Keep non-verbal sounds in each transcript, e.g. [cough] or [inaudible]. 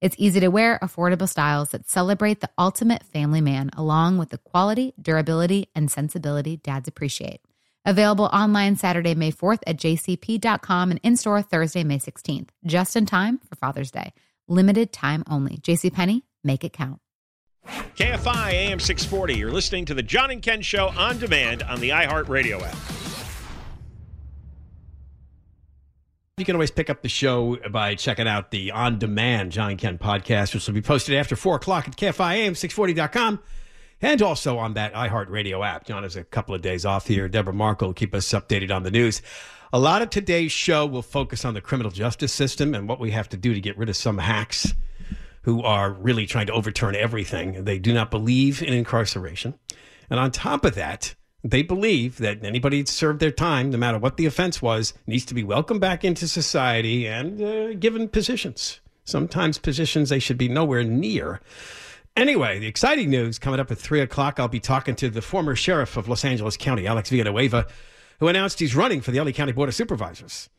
It's easy to wear, affordable styles that celebrate the ultimate family man, along with the quality, durability, and sensibility dads appreciate. Available online Saturday, May 4th at jcp.com and in store Thursday, May 16th, just in time for Father's Day. Limited time only. JCPenney, make it count. KFI AM 640. You're listening to the John and Ken Show on demand on the iHeartRadio app. You can always pick up the show by checking out the on demand John Ken podcast, which will be posted after 4 o'clock at KFIAM640.com and also on that iHeartRadio app. John has a couple of days off here. Deborah Markle will keep us updated on the news. A lot of today's show will focus on the criminal justice system and what we have to do to get rid of some hacks who are really trying to overturn everything. They do not believe in incarceration. And on top of that, they believe that anybody served their time, no matter what the offense was, needs to be welcomed back into society and uh, given positions. Sometimes positions they should be nowhere near. Anyway, the exciting news coming up at 3 o'clock. I'll be talking to the former sheriff of Los Angeles County, Alex Villanueva, who announced he's running for the LA County Board of Supervisors.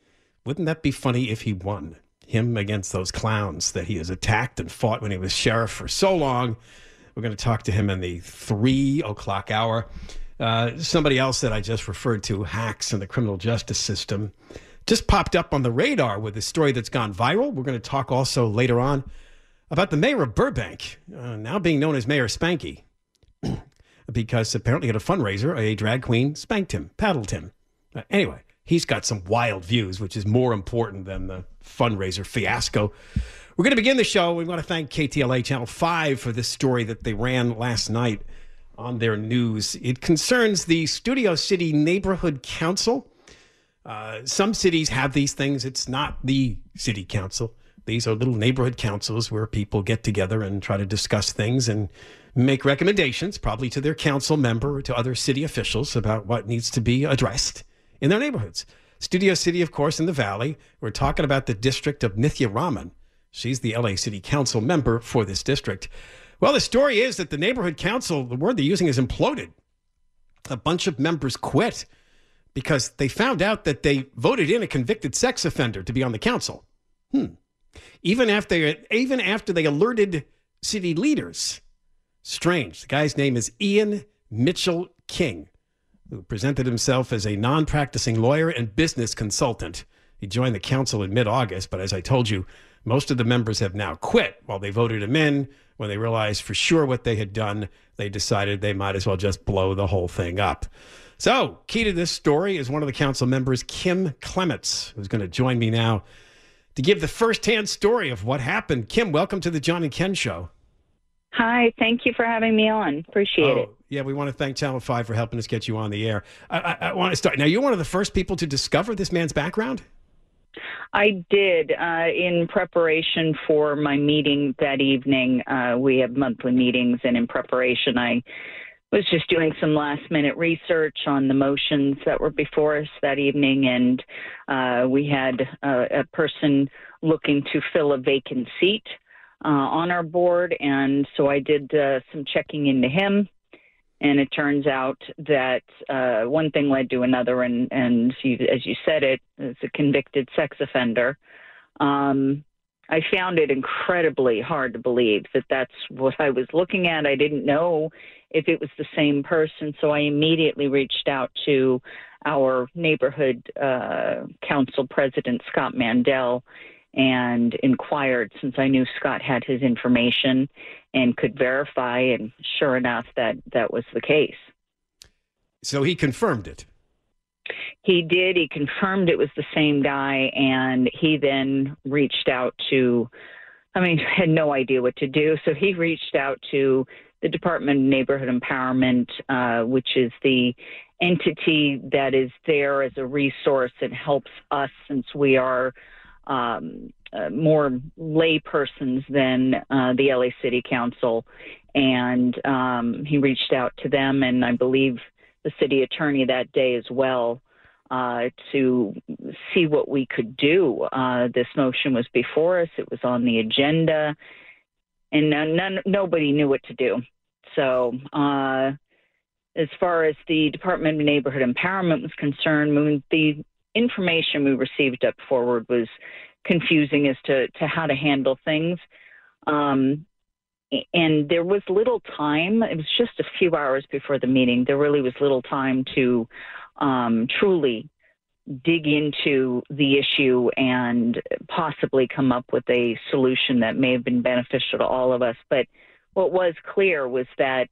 Wouldn't that be funny if he won? Him against those clowns that he has attacked and fought when he was sheriff for so long. We're going to talk to him in the 3 o'clock hour. Uh, somebody else that I just referred to, hacks in the criminal justice system, just popped up on the radar with a story that's gone viral. We're going to talk also later on about the mayor of Burbank, uh, now being known as Mayor Spanky, [clears throat] because apparently at a fundraiser, a drag queen spanked him, paddled him. Uh, anyway, he's got some wild views, which is more important than the fundraiser fiasco. We're going to begin the show. We want to thank KTLA Channel 5 for this story that they ran last night on their news. It concerns the Studio City Neighborhood Council. Uh, some cities have these things. It's not the city council. These are little neighborhood councils where people get together and try to discuss things and make recommendations, probably to their council member or to other city officials about what needs to be addressed in their neighborhoods. Studio City, of course, in the Valley. We're talking about the district of Nithya Raman. She's the LA City Council member for this district. Well, the story is that the neighborhood council, the word they're using is imploded. A bunch of members quit because they found out that they voted in a convicted sex offender to be on the council. Hmm. Even after even after they alerted city leaders. Strange. The guy's name is Ian Mitchell King, who presented himself as a non-practicing lawyer and business consultant. He joined the council in mid-August, but as I told you, most of the members have now quit while they voted him in when they realized for sure what they had done, they decided they might as well just blow the whole thing up. So, key to this story is one of the council members, Kim Clements, who's going to join me now to give the firsthand story of what happened. Kim, welcome to the John and Ken Show. Hi, thank you for having me on. Appreciate oh, it. Yeah, we want to thank Channel 5 for helping us get you on the air. I, I, I want to start. Now, you're one of the first people to discover this man's background? I did uh, in preparation for my meeting that evening. Uh, we have monthly meetings, and in preparation, I was just doing some last minute research on the motions that were before us that evening, and uh, we had a person looking to fill a vacant seat uh, on our board, and so I did uh, some checking into him. And it turns out that uh, one thing led to another, and, and as you said, it is a convicted sex offender. Um, I found it incredibly hard to believe that that's what I was looking at. I didn't know if it was the same person. So I immediately reached out to our neighborhood uh, council president, Scott Mandel, and inquired since I knew Scott had his information and could verify. And sure enough, that, that was the case. So he confirmed it. He did. He confirmed it was the same guy, and he then reached out to. I mean, [laughs] had no idea what to do, so he reached out to the Department of Neighborhood Empowerment, uh, which is the entity that is there as a resource and helps us since we are um, uh, more laypersons than uh, the LA City Council. And um, he reached out to them, and I believe the city attorney that day as well. Uh, to see what we could do. Uh, this motion was before us. It was on the agenda and none, nobody knew what to do. So, uh, as far as the Department of Neighborhood Empowerment was concerned, the information we received up forward was confusing as to, to how to handle things. Um, and there was little time. It was just a few hours before the meeting. There really was little time to um, truly dig into the issue and possibly come up with a solution that may have been beneficial to all of us. But what was clear was that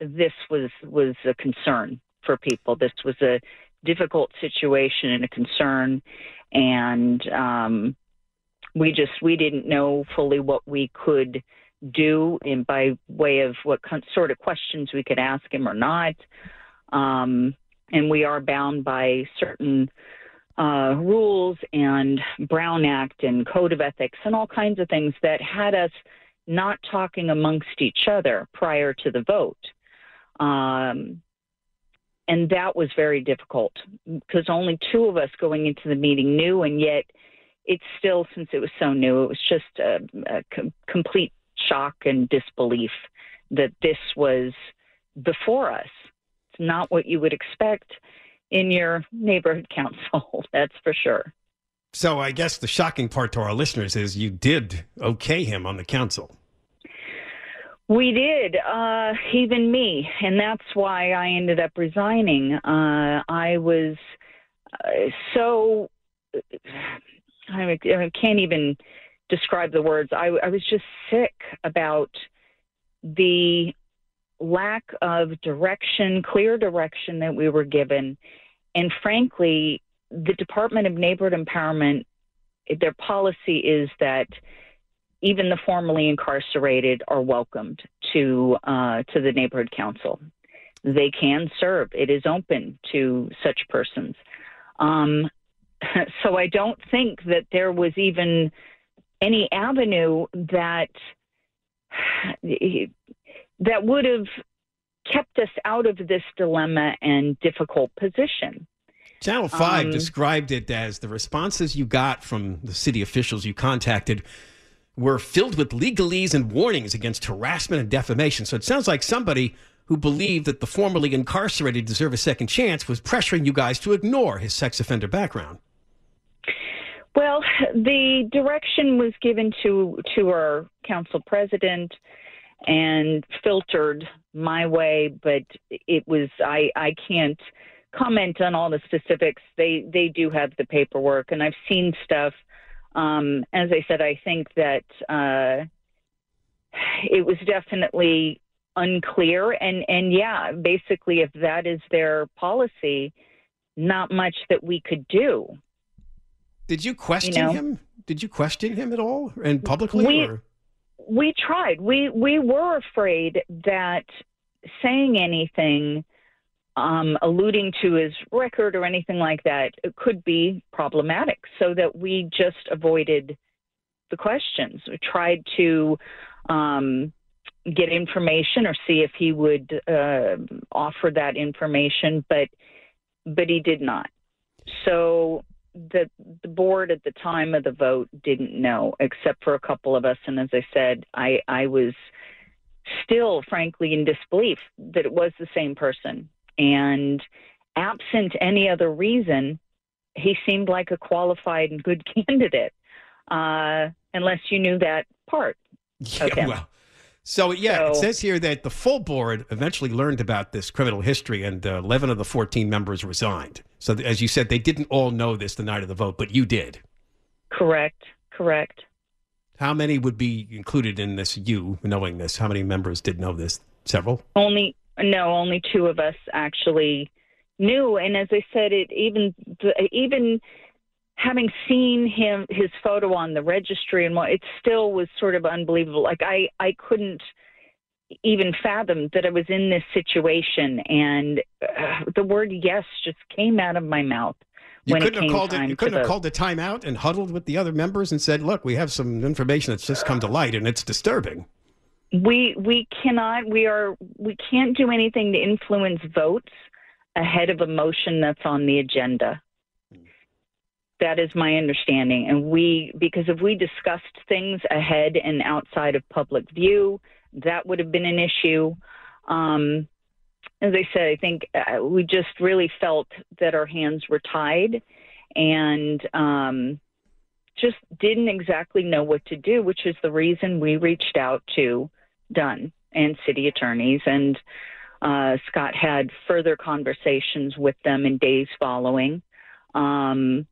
this was was a concern for people. This was a difficult situation and a concern, and um, we just we didn't know fully what we could do in by way of what sort of questions we could ask him or not. Um, and we are bound by certain uh, rules and Brown Act and Code of Ethics and all kinds of things that had us not talking amongst each other prior to the vote. Um, and that was very difficult because only two of us going into the meeting knew, and yet it's still, since it was so new, it was just a, a com- complete shock and disbelief that this was before us. It's not what you would expect in your neighborhood [laughs] council, that's for sure. So I guess the shocking part to our listeners is you did okay him on the council. We did, uh, even me, and that's why I ended up resigning. Uh, I was uh, so I, I, can't even describe the words. I, I was just sick about the lack of direction, clear direction that we were given, and frankly, the Department of Neighborhood Empowerment, their policy is that even the formerly incarcerated are welcomed to uh, to the neighborhood council. They can serve. It is open to such persons. Um, [laughs] so I don't think that there was even any avenue that [sighs] that would have kept us out of this dilemma and difficult position. Channel 5 um, described it as the responses you got from the city officials you contacted were filled with legalese and warnings against harassment and defamation. So it sounds like somebody who believed that the formerly incarcerated deserve a second chance was pressuring you guys to ignore his sex offender background. Well, the direction was given to to our council president and filtered my way, but it was I I can't comment on all the specifics. They they do have the paperwork, and I've seen stuff um, as I said, I think that uh, it was definitely unclear. And and yeah, basically, if that is their policy, not much that we could do. Did you question You know? him? Did you question him at all and publicly? We- or? we tried. We we were afraid that saying anything um, alluding to his record or anything like that could be problematic. So that we just avoided the questions. We tried to um, get information or see if he would uh, offer that information, but but he did not. So the the board at the time of the vote didn't know, except for a couple of us. And as I said, I I was still, frankly, in disbelief that it was the same person. And absent any other reason, he seemed like a qualified and good [laughs] candidate, uh, unless you knew that part. Yeah, Okay. well. So, yeah, it says here that the full board eventually learned about this criminal history and uh, 11 of the 14 members resigned. So, th- as you said, they didn't all know this the night of the vote, but you did. Correct. Correct. How many would be included in this, you knowing this? How many members did know this? Several? Only no, only two of us actually knew. And as I said, it even even having seen him his photo on the registry and what it still was sort of unbelievable. Like I I couldn't even fathom that I was in this situation, and uh, the word yes just came out of my mouth. You when it couldn't have called it. You couldn't have vote. called a timeout and huddled with the other members and said, "Look, we have some information that's just come to light, and it's disturbing." We we cannot we are we can't do anything to influence votes ahead of a motion that's on the agenda. That is my understanding. And we because if we discussed things ahead and outside of public view that would have been an issue. Um, as i said i think uh, we just really felt that our hands were tied and um, just didn't exactly know what to do, which is the reason we reached out to DONE and city attorneys. And uh, Scott had further conversations with them in days following. Um,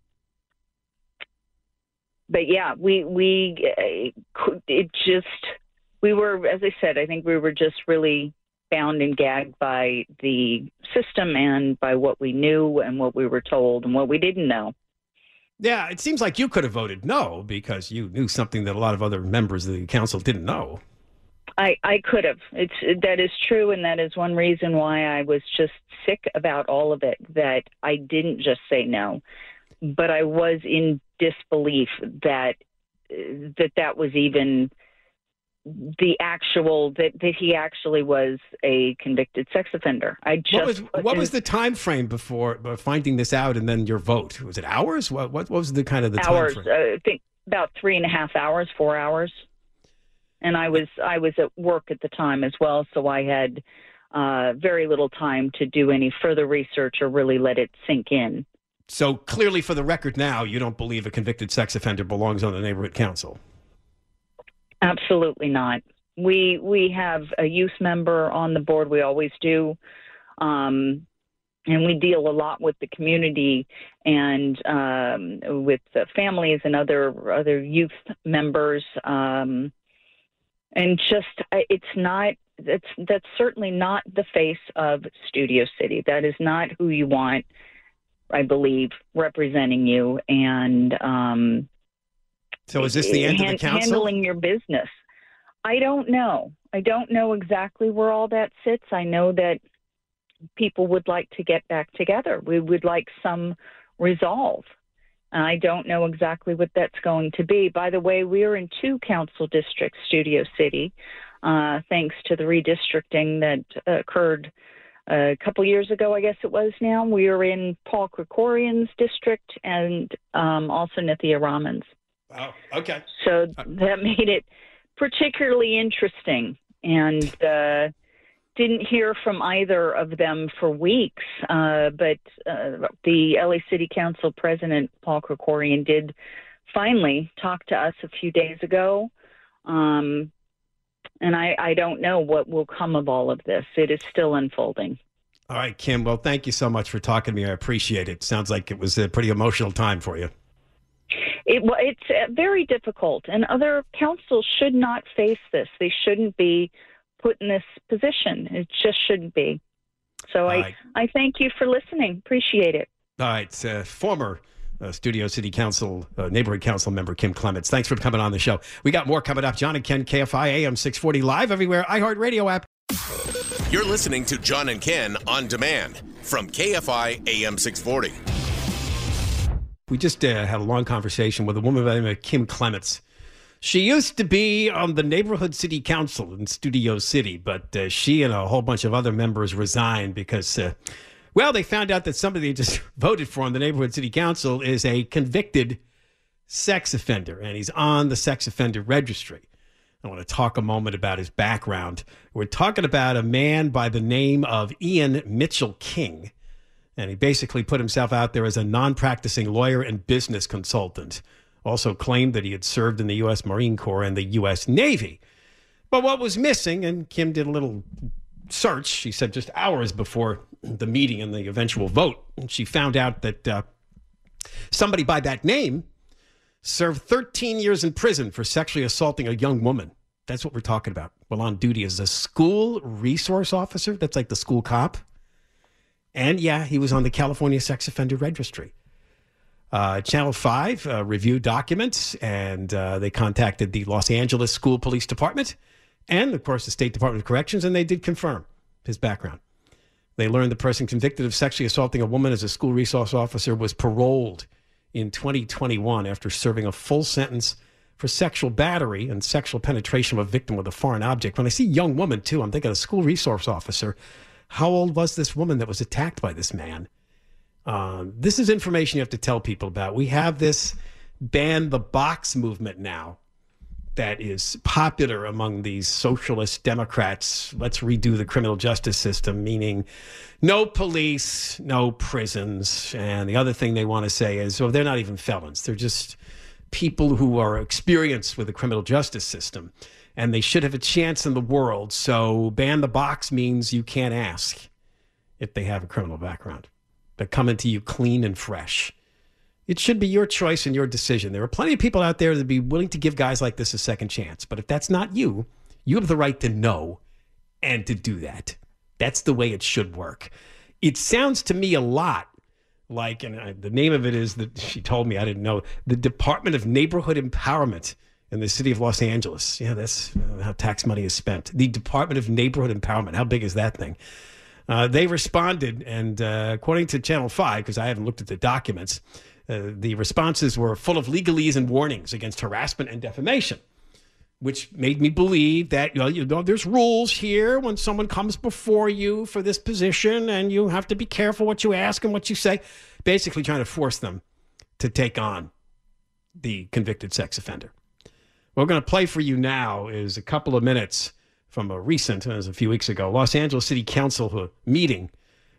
but yeah, we we uh, it just we were, as I said, I think we were just really bound and gagged by the system and by what we knew and what we were told and what we didn't know. Yeah, it seems like you could have voted no because you knew something that a lot of other members of the council didn't know. I, I could have. It's that is true, and that is one reason why I was just sick about all of it. That I didn't just say no, but I was in disbelief that that that was even the actual that that he actually was a convicted sex offender. I just What was what was the time frame before uh, finding this out and then your vote? Was it hours? What what, what was the kind of the hours? time frame? Uh, I think about three and a half hours, four hours. And I was I was at work at the time as well, so I had uh, very little time to do any further research or really let it sink in. So clearly, for the record, now you don't believe a convicted sex offender belongs on the neighborhood council. Absolutely not. We we have a youth member on the board. We always do, um, and we deal a lot with the community and um, with the families and other other youth members. Um, and just it's not that's that's certainly not the face of Studio City. That is not who you want. I believe representing you and. Um, So is this the end of the council? Handling your business. I don't know. I don't know exactly where all that sits. I know that people would like to get back together. We would like some resolve. And I don't know exactly what that's going to be. By the way, we are in two council districts, Studio City, uh, thanks to the redistricting that uh, occurred a couple years ago, I guess it was now. We are in Paul Krikorian's district and um, also Nithya Raman's. Oh, okay. So that made it particularly interesting. And uh, didn't hear from either of them for weeks. Uh, but uh, the LA City Council President, Paul Krikorian, did finally talk to us a few days ago. Um, and I, I don't know what will come of all of this. It is still unfolding. All right, Kim. Well, thank you so much for talking to me. I appreciate it. Sounds like it was a pretty emotional time for you. It, it's uh, very difficult, and other councils should not face this. They shouldn't be put in this position. It just shouldn't be. So I, right. I thank you for listening. Appreciate it. All right, uh, former uh, Studio City Council, uh, neighborhood council member Kim Clements. Thanks for coming on the show. We got more coming up. John and Ken, KFI AM 640 live everywhere, iHeartRadio app. You're listening to John and Ken on demand from KFI AM 640. We just uh, had a long conversation with a woman by the name of Kim Clements. She used to be on the neighborhood city council in Studio City, but uh, she and a whole bunch of other members resigned because, uh, well, they found out that somebody they [laughs] just voted for on the neighborhood city council is a convicted sex offender, and he's on the sex offender registry. I want to talk a moment about his background. We're talking about a man by the name of Ian Mitchell King, and he basically put himself out there as a non practicing lawyer and business consultant. Also claimed that he had served in the U.S. Marine Corps and the U.S. Navy. But what was missing, and Kim did a little search, she said just hours before the meeting and the eventual vote, she found out that uh, somebody by that name served 13 years in prison for sexually assaulting a young woman. That's what we're talking about. Well, on duty as a school resource officer, that's like the school cop. And yeah, he was on the California Sex Offender Registry. Uh, Channel 5 uh, reviewed documents and uh, they contacted the Los Angeles School Police Department and, of course, the State Department of Corrections, and they did confirm his background. They learned the person convicted of sexually assaulting a woman as a school resource officer was paroled in 2021 after serving a full sentence for sexual battery and sexual penetration of a victim with a foreign object. When I see young woman, too, I'm thinking a school resource officer. How old was this woman that was attacked by this man? Um, this is information you have to tell people about. We have this ban the box movement now that is popular among these socialist Democrats. Let's redo the criminal justice system, meaning no police, no prisons. And the other thing they want to say is, well, they're not even felons. They're just people who are experienced with the criminal justice system and they should have a chance in the world. So ban the box means you can't ask if they have a criminal background. They're coming to you clean and fresh. It should be your choice and your decision. There are plenty of people out there that would be willing to give guys like this a second chance. But if that's not you, you have the right to know and to do that. That's the way it should work. It sounds to me a lot like, and I, the name of it is that she told me, I didn't know, the Department of Neighborhood Empowerment in the city of Los Angeles. Yeah, that's how tax money is spent. The Department of Neighborhood Empowerment. How big is that thing? Uh, they responded, and uh, according to Channel 5, because I haven't looked at the documents, uh, the responses were full of legalese and warnings against harassment and defamation, which made me believe that you know, you know there's rules here when someone comes before you for this position, and you have to be careful what you ask and what you say. Basically, trying to force them to take on the convicted sex offender. What we're going to play for you now is a couple of minutes from a recent, it was a few weeks ago, Los Angeles City Council meeting.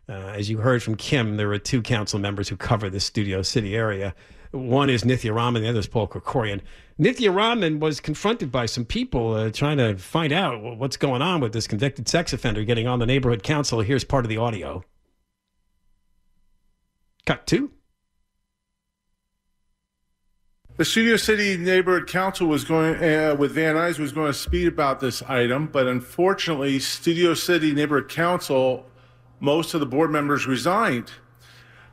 Uh, as you heard from Kim, there are two council members who cover the Studio City area. One is Nithya Raman, the other is Paul Krikorian. Nithya Raman was confronted by some people uh, trying to find out what's going on with this convicted sex offender getting on the neighborhood council. Here's part of the audio. Cut two. The Studio City Neighborhood Council was going, uh, with Van Nuys, was going to speak about this item, but unfortunately, Studio City Neighborhood Council, most of the board members resigned.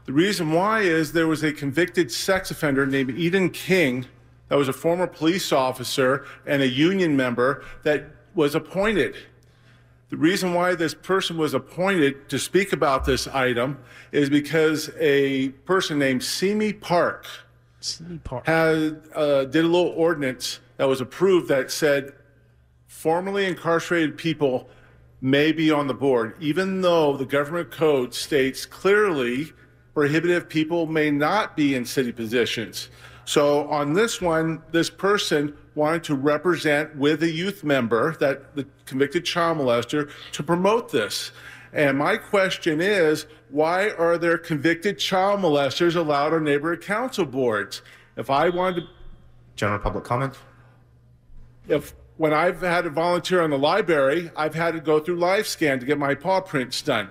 The reason why is there was a convicted sex offender named Eden King that was a former police officer and a union member that was appointed. The reason why this person was appointed to speak about this item is because a person named Simi Park had uh, did a little ordinance that was approved that said formerly incarcerated people may be on the board, even though the government code states clearly prohibitive people may not be in city positions. So on this one, this person wanted to represent with a youth member that the convicted child molester to promote this. And my question is, why are there convicted child molesters allowed on neighborhood council boards? If I wanted to, General public comment? if when I've had to volunteer on the library, I've had to go through LiveScan to get my paw prints done.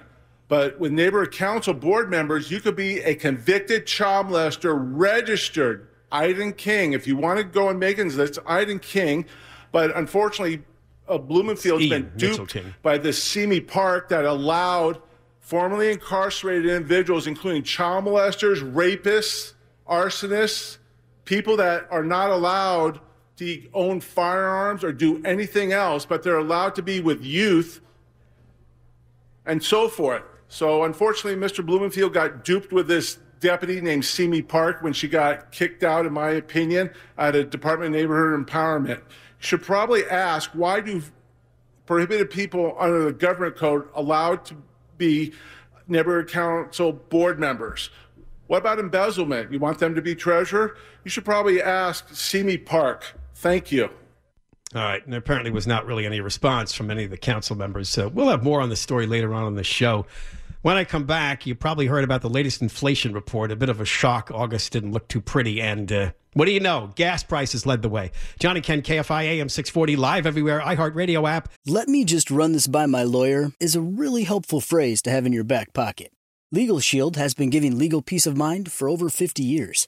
But with neighborhood council board members, you could be a convicted child molester registered. Iden King. If you want to go and make it, that's Iden King. But unfortunately, uh, Blumenfield's Ian been duped by this Simi Park that allowed formerly incarcerated individuals, including child molesters, rapists, arsonists, people that are not allowed to own firearms or do anything else, but they're allowed to be with youth and so forth. So unfortunately, Mr. Blumenfield got duped with this deputy named Simi Park when she got kicked out, in my opinion, at a Department of Neighborhood Empowerment. Should probably ask why do prohibited people under the government code allowed to be neighborhood council board members? What about embezzlement? You want them to be treasurer? You should probably ask Simi Park. Thank you. All right. And apparently was not really any response from any of the council members. So we'll have more on the story later on in the show. When I come back, you probably heard about the latest inflation report. A bit of a shock. August didn't look too pretty. And uh, what do you know? Gas prices led the way. Johnny Ken, KFI AM 640, live everywhere, iHeartRadio app. Let me just run this by my lawyer is a really helpful phrase to have in your back pocket. Legal Shield has been giving legal peace of mind for over 50 years.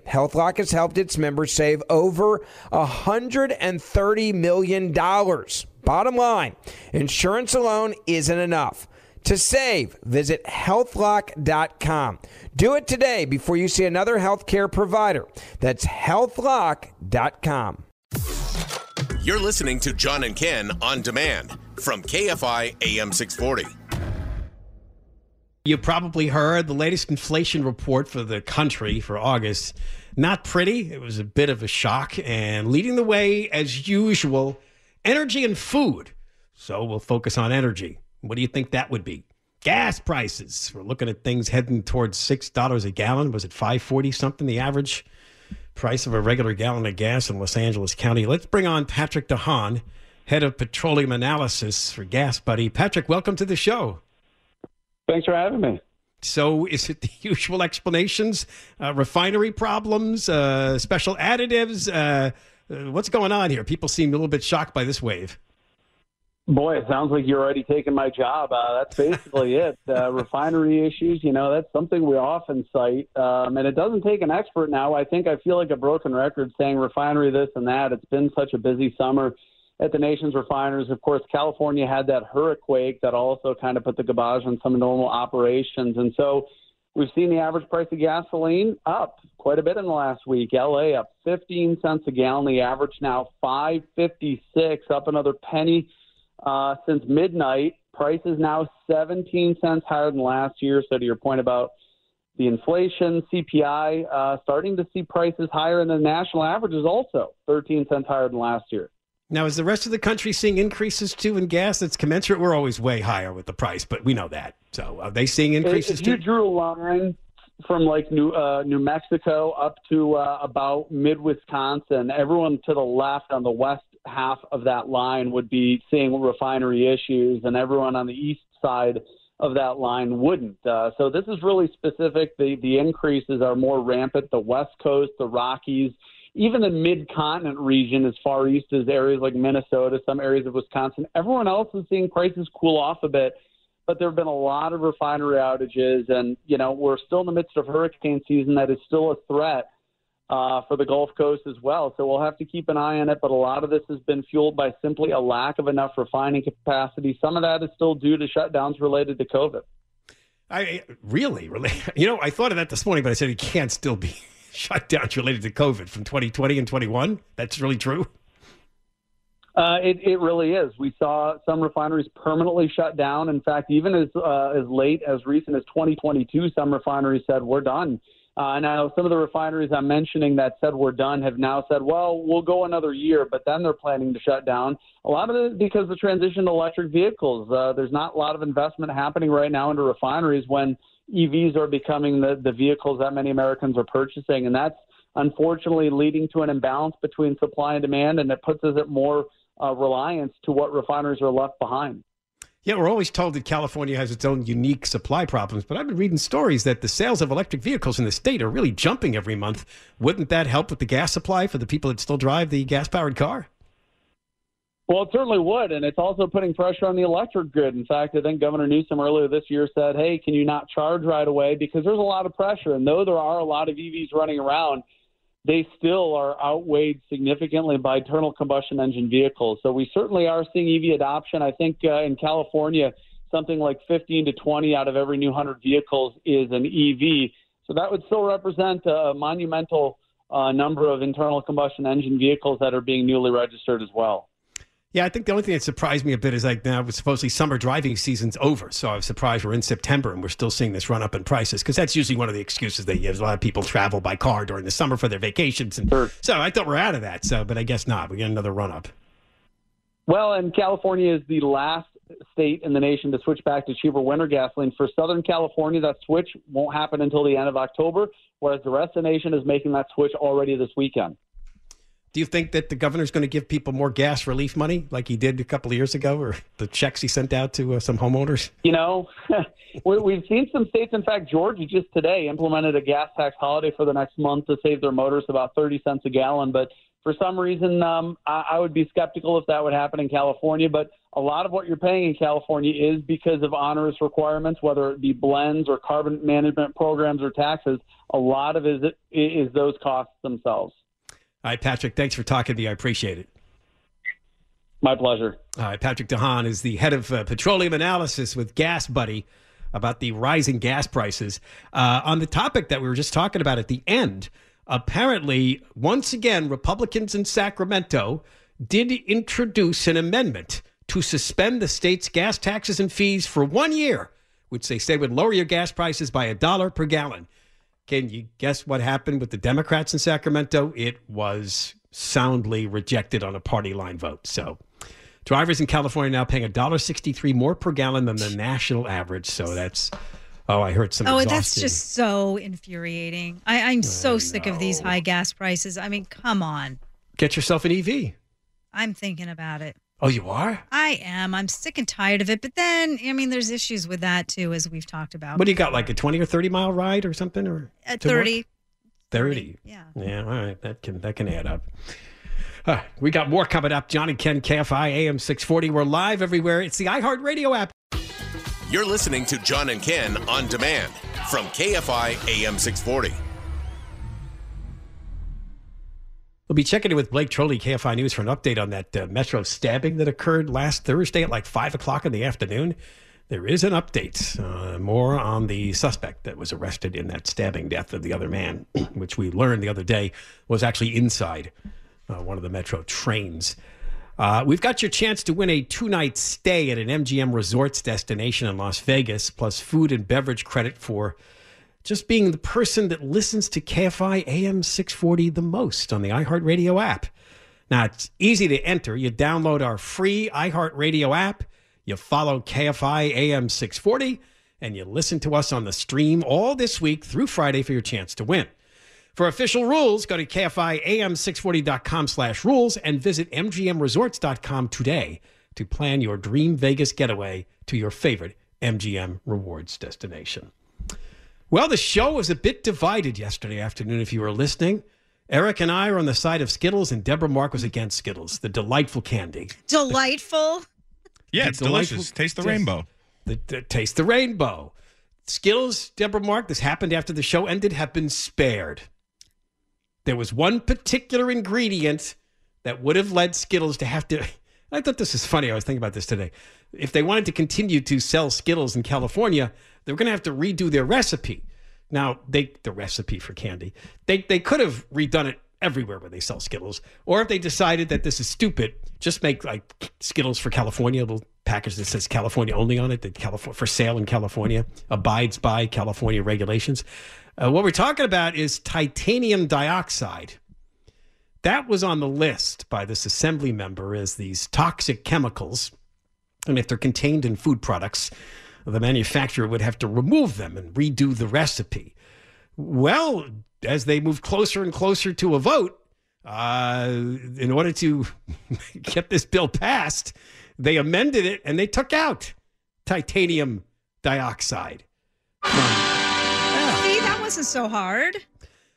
HealthLock has helped its members save over $130 million. Bottom line, insurance alone isn't enough. To save, visit healthlock.com. Do it today before you see another healthcare provider. That's healthlock.com. You're listening to John and Ken on demand from KFI AM 640. You probably heard the latest inflation report for the country for August. Not pretty. It was a bit of a shock. And leading the way, as usual, energy and food. So we'll focus on energy. What do you think that would be? Gas prices. We're looking at things heading towards six dollars a gallon. Was it five forty something? The average price of a regular gallon of gas in Los Angeles County. Let's bring on Patrick De Haan, head of petroleum analysis for Gas Buddy. Patrick, welcome to the show. Thanks for having me. So, is it the [laughs] usual explanations? Uh, refinery problems, uh, special additives? Uh, uh, what's going on here? People seem a little bit shocked by this wave. Boy, it sounds like you're already taking my job. Uh, that's basically [laughs] it. Uh, refinery issues, you know, that's something we often cite. Um, and it doesn't take an expert now. I think I feel like a broken record saying refinery this and that. It's been such a busy summer at the nation's refiners. Of course, California had that hurricane that also kind of put the garbage on some normal operations. And so we've seen the average price of gasoline up quite a bit in the last week. LA up 15 cents a gallon. The average now 5.56, up another penny uh, since midnight. Price is now 17 cents higher than last year. So to your point about the inflation, CPI, uh, starting to see prices higher, and the national average is also 13 cents higher than last year. Now, is the rest of the country seeing increases too in gas that's commensurate? We're always way higher with the price, but we know that. So are they seeing increases if you too? drew a line from like New uh, New Mexico up to uh, about mid Wisconsin, everyone to the left on the west half of that line would be seeing refinery issues, and everyone on the east side of that line wouldn't. Uh, so this is really specific. The the increases are more rampant. The West Coast, the Rockies, even the mid-continent region, as far east as areas like Minnesota, some areas of Wisconsin. Everyone else is seeing prices cool off a bit. But there have been a lot of refinery outages, and you know we're still in the midst of hurricane season. That is still a threat uh, for the Gulf Coast as well. So we'll have to keep an eye on it. But a lot of this has been fueled by simply a lack of enough refining capacity. Some of that is still due to shutdowns related to COVID. I really, really, [laughs] you know, I thought of that this morning, but I said it can't still be shutdowns [laughs] related to COVID from 2020 and 21. That's really true. Uh, it, it really is. We saw some refineries permanently shut down. In fact, even as uh, as late as recent as 2022, some refineries said we're done. Uh, now, some of the refineries I'm mentioning that said we're done have now said, well, we'll go another year, but then they're planning to shut down. A lot of it because the transition to electric vehicles. Uh, there's not a lot of investment happening right now into refineries when EVs are becoming the, the vehicles that many Americans are purchasing. And that's unfortunately leading to an imbalance between supply and demand, and it puts us at more uh, reliance to what refineries are left behind. Yeah, we're always told that California has its own unique supply problems, but I've been reading stories that the sales of electric vehicles in the state are really jumping every month. Wouldn't that help with the gas supply for the people that still drive the gas powered car? Well, it certainly would, and it's also putting pressure on the electric grid. In fact, I think Governor Newsom earlier this year said, "Hey, can you not charge right away?" Because there's a lot of pressure, and though there are a lot of EVs running around, they still are outweighed significantly by internal combustion engine vehicles. So we certainly are seeing EV adoption. I think uh, in California, something like 15 to 20 out of every new 100 vehicles is an EV. So that would still represent a monumental uh, number of internal combustion engine vehicles that are being newly registered as well. Yeah, I think the only thing that surprised me a bit is like now supposedly summer driving season's over. So I was surprised we're in September and we're still seeing this run up in prices because that's usually one of the excuses they give. A lot of people travel by car during the summer for their vacations. And sure. so I thought we're out of that. So, but I guess not. We get another run up. Well, and California is the last state in the nation to switch back to cheaper winter gasoline. For Southern California, that switch won't happen until the end of October, whereas the rest of the nation is making that switch already this weekend. Do you think that the governor's going to give people more gas relief money like he did a couple of years ago, or the checks he sent out to uh, some homeowners? You know, [laughs] we've seen some states. In fact, Georgia just today implemented a gas tax holiday for the next month to save their motorists about 30 cents a gallon. But for some reason, um, I, I would be skeptical if that would happen in California. But a lot of what you're paying in California is because of onerous requirements, whether it be blends or carbon management programs or taxes. A lot of it is, is those costs themselves. All right, Patrick, thanks for talking to me. I appreciate it. My pleasure. All right, Patrick De Haan is the head of uh, petroleum analysis with Gas Buddy about the rising gas prices. Uh, on the topic that we were just talking about at the end, apparently, once again, Republicans in Sacramento did introduce an amendment to suspend the state's gas taxes and fees for one year, which they say would lower your gas prices by a dollar per gallon. Can you guess what happened with the Democrats in Sacramento? It was soundly rejected on a party line vote. So drivers in California now paying $1.63 more per gallon than the national average. So that's Oh, I heard some. Oh, that's just so infuriating. I, I'm so sick of these high gas prices. I mean, come on. Get yourself an EV. I'm thinking about it. Oh, you are? I am. I'm sick and tired of it. But then, I mean, there's issues with that too, as we've talked about. What do you got? Like a twenty or thirty mile ride or something, or At to work? 30. 30. Yeah. Yeah. All right. That can that can add up. Uh, we got more coming up. John and Ken, KFI AM 640. We're live everywhere. It's the iHeartRadio app. You're listening to John and Ken on demand from KFI AM 640. We'll be checking in with Blake Trolley, KFI News, for an update on that uh, Metro stabbing that occurred last Thursday at like 5 o'clock in the afternoon. There is an update, uh, more on the suspect that was arrested in that stabbing death of the other man, [clears throat] which we learned the other day was actually inside uh, one of the Metro trains. Uh, we've got your chance to win a two night stay at an MGM Resorts destination in Las Vegas, plus food and beverage credit for just being the person that listens to KFI AM 640 the most on the iHeartRadio app. Now, it's easy to enter. You download our free iHeartRadio app, you follow KFI AM 640, and you listen to us on the stream all this week through Friday for your chance to win. For official rules, go to KFIAM640.com slash rules and visit MGMResorts.com today to plan your dream Vegas getaway to your favorite MGM Rewards destination. Well, the show was a bit divided yesterday afternoon, if you were listening. Eric and I are on the side of Skittles, and Deborah Mark was against Skittles, the delightful candy. Delightful. [laughs] Yeah, The it's delightful- delicious. Taste the Yes. rainbow. The, the taste the rainbow. Skittles, Deborah Mark, this happened after the show ended, have been spared. There was one particular ingredient that would have led Skittles to have to. I thought this was funny. I was thinking about this today. If they wanted to continue to sell Skittles in California, they were going to have to redo their recipe. Now, they the recipe for candy. They they could have redone it everywhere where they sell Skittles, or if they decided that this is stupid, just make like Skittles for California, a little package that says California only on it, that California for sale in California, abides by California regulations. Uh, what we're talking about is titanium dioxide. That was on the list by this assembly member as these toxic chemicals. And if they're contained in food products, the manufacturer would have to remove them and redo the recipe. Well, as they move closer and closer to a vote, uh, in order to [laughs] get this bill passed, they amended it and they took out titanium dioxide. See, that wasn't so hard.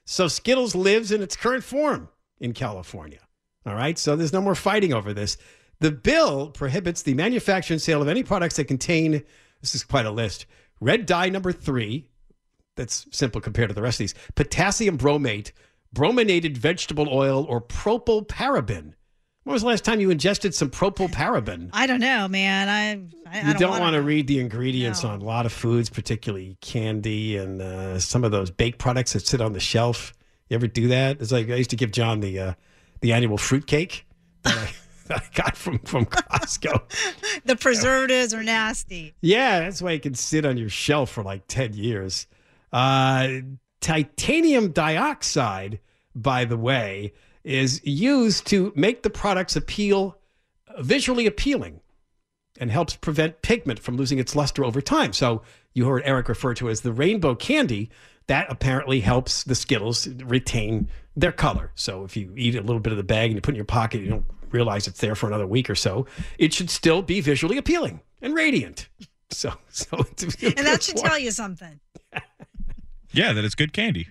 So Skittles lives in its current form in California. All right. So there's no more fighting over this. The bill prohibits the manufacture and sale of any products that contain, this is quite a list, red dye number three, that's simple compared to the rest of these, potassium bromate, brominated vegetable oil, or propylparaben. When was the last time you ingested some propylparaben? [laughs] I don't know, man. I, I, I you don't, wanna- want to read the ingredients on a lot of foods, particularly candy and uh, some of those baked products that sit on the shelf. You ever do that? It's like I used to give John the uh, the annual fruitcake that I, [laughs] that I got from from Costco. [laughs] The preservatives are nasty. yeah, that's why it can sit on your shelf for like ten years. Uh, titanium dioxide, by the way, is used to make the products appeal visually appealing and helps prevent pigment from losing its luster over time. So you heard Eric refer to it as the rainbow candy. That apparently helps the Skittles retain their color. So if you eat a little bit of the bag and you put it in your pocket, you don't realize it's there for another week or so. It should still be visually appealing and radiant. [laughs] So, so And that should tell you something. Yeah, that it's good candy.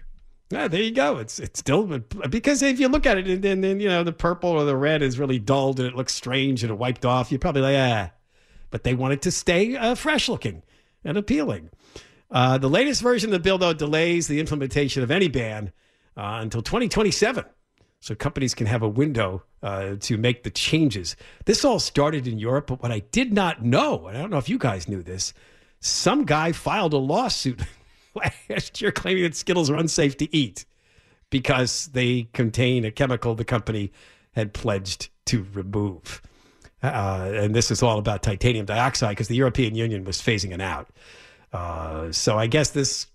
Yeah, there you go. It's it's still because if you look at it and then, then you know the purple or the red is really dulled and it looks strange and it wiped off, you're probably like ah. But they want it to stay uh, fresh looking and appealing. Uh, the latest version of the bill though delays the implementation of any ban uh, until 2027, so companies can have a window uh, to make the changes. This all started in Europe, but what I did not know, and I don't know if you guys knew this, some guy filed a lawsuit [laughs] last year claiming that Skittles are unsafe to eat because they contain a chemical the company had pledged to remove. Uh, and this is all about titanium dioxide because the European Union was phasing it out. Uh, so I guess this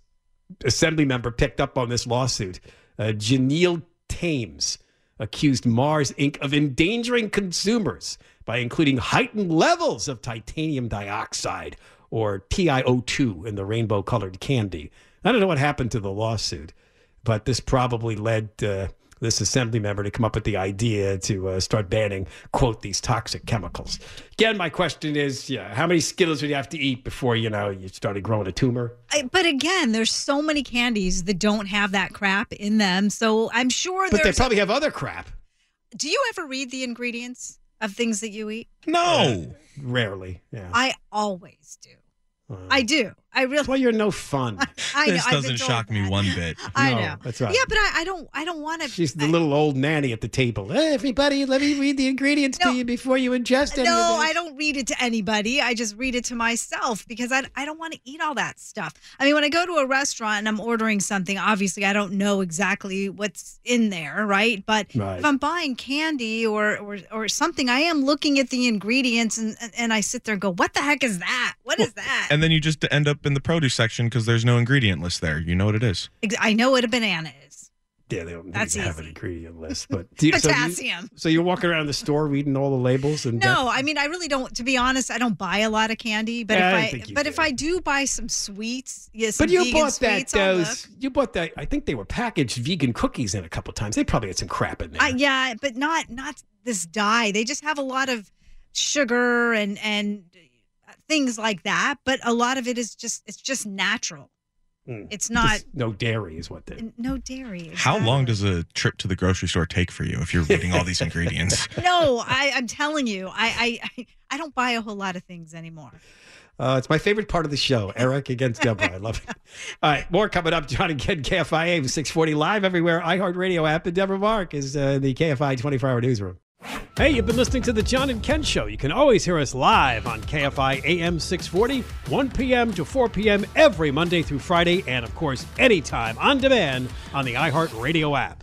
assembly member picked up on this lawsuit. Uh, Janelle Thames accused Mars Inc. of endangering consumers by including heightened levels of titanium dioxide or TiO2 in the rainbow colored candy. I don't know what happened to the lawsuit, but this probably led uh, this assembly member to come up with the idea to uh, start banning, quote, these toxic chemicals. Again, my question is, yeah, how many Skittles would you have to eat before, you know, you started growing a tumor? I, but again, there's so many candies that don't have that crap in them. So I'm sure But they probably have other crap. Do you ever read the ingredients of things that you eat? No. Rarely, yeah. I always do. I do. I really. Well, you're no fun. [laughs] I know. This I've doesn't told shock me one bit. I No, know. that's right. Yeah, but I, I don't. I don't want to. She's the little old nanny at the table. Hey, everybody, let me read the ingredients to you before you ingest any No, of this. I don't read it to anybody. I just read it to myself because I, I don't want to eat all that stuff. I mean, when I go to a restaurant and I'm ordering something, obviously I don't know exactly what's in there, right? But Right. if I'm buying candy or, or or something, I am looking at the ingredients and and I sit there and go, "What the heck is that? What is that?" And then you just end up in the produce section because there's no ingredient list there. You know what it is. I know what a banana is. Yeah, they don't That's even have an ingredient list. But [laughs] do you- so you- Potassium. So, you, are walking around the store reading all the labels and No, I mean I really don't. To be honest, I don't buy a lot of candy. But Yeah, I if didn't I, think you but if I do buy some sweets, yeah, But you vegan bought that I'll those. You bought that. I think they were packaged vegan cookies in a couple times. They probably had some crap in there. I, yeah, but not not this dye. They just have a lot of sugar and and things like that. But a lot of it is just it's just natural. Mm. It's not Just no dairy is what they. no dairy. How long does a trip to the grocery store take for you if you're reading all these [laughs] ingredients? No, I, I'm telling you, I, I I don't buy a whole lot of things anymore. Uh, it's my favorite part of the show. Eric against Deborah. I love it. [laughs] All right, more coming up. John and Ken, KFIA 640 live everywhere. iHeartRadio app. And Deborah Mark is uh, in the KFI 24 hour newsroom. Hey, you've been listening to the John and Ken Show. You can always hear us live on KFI AM 640, 1 p.m. to 4 p.m. every Monday through Friday, and of course, anytime on demand on the iHeartRadio app.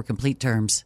complete terms.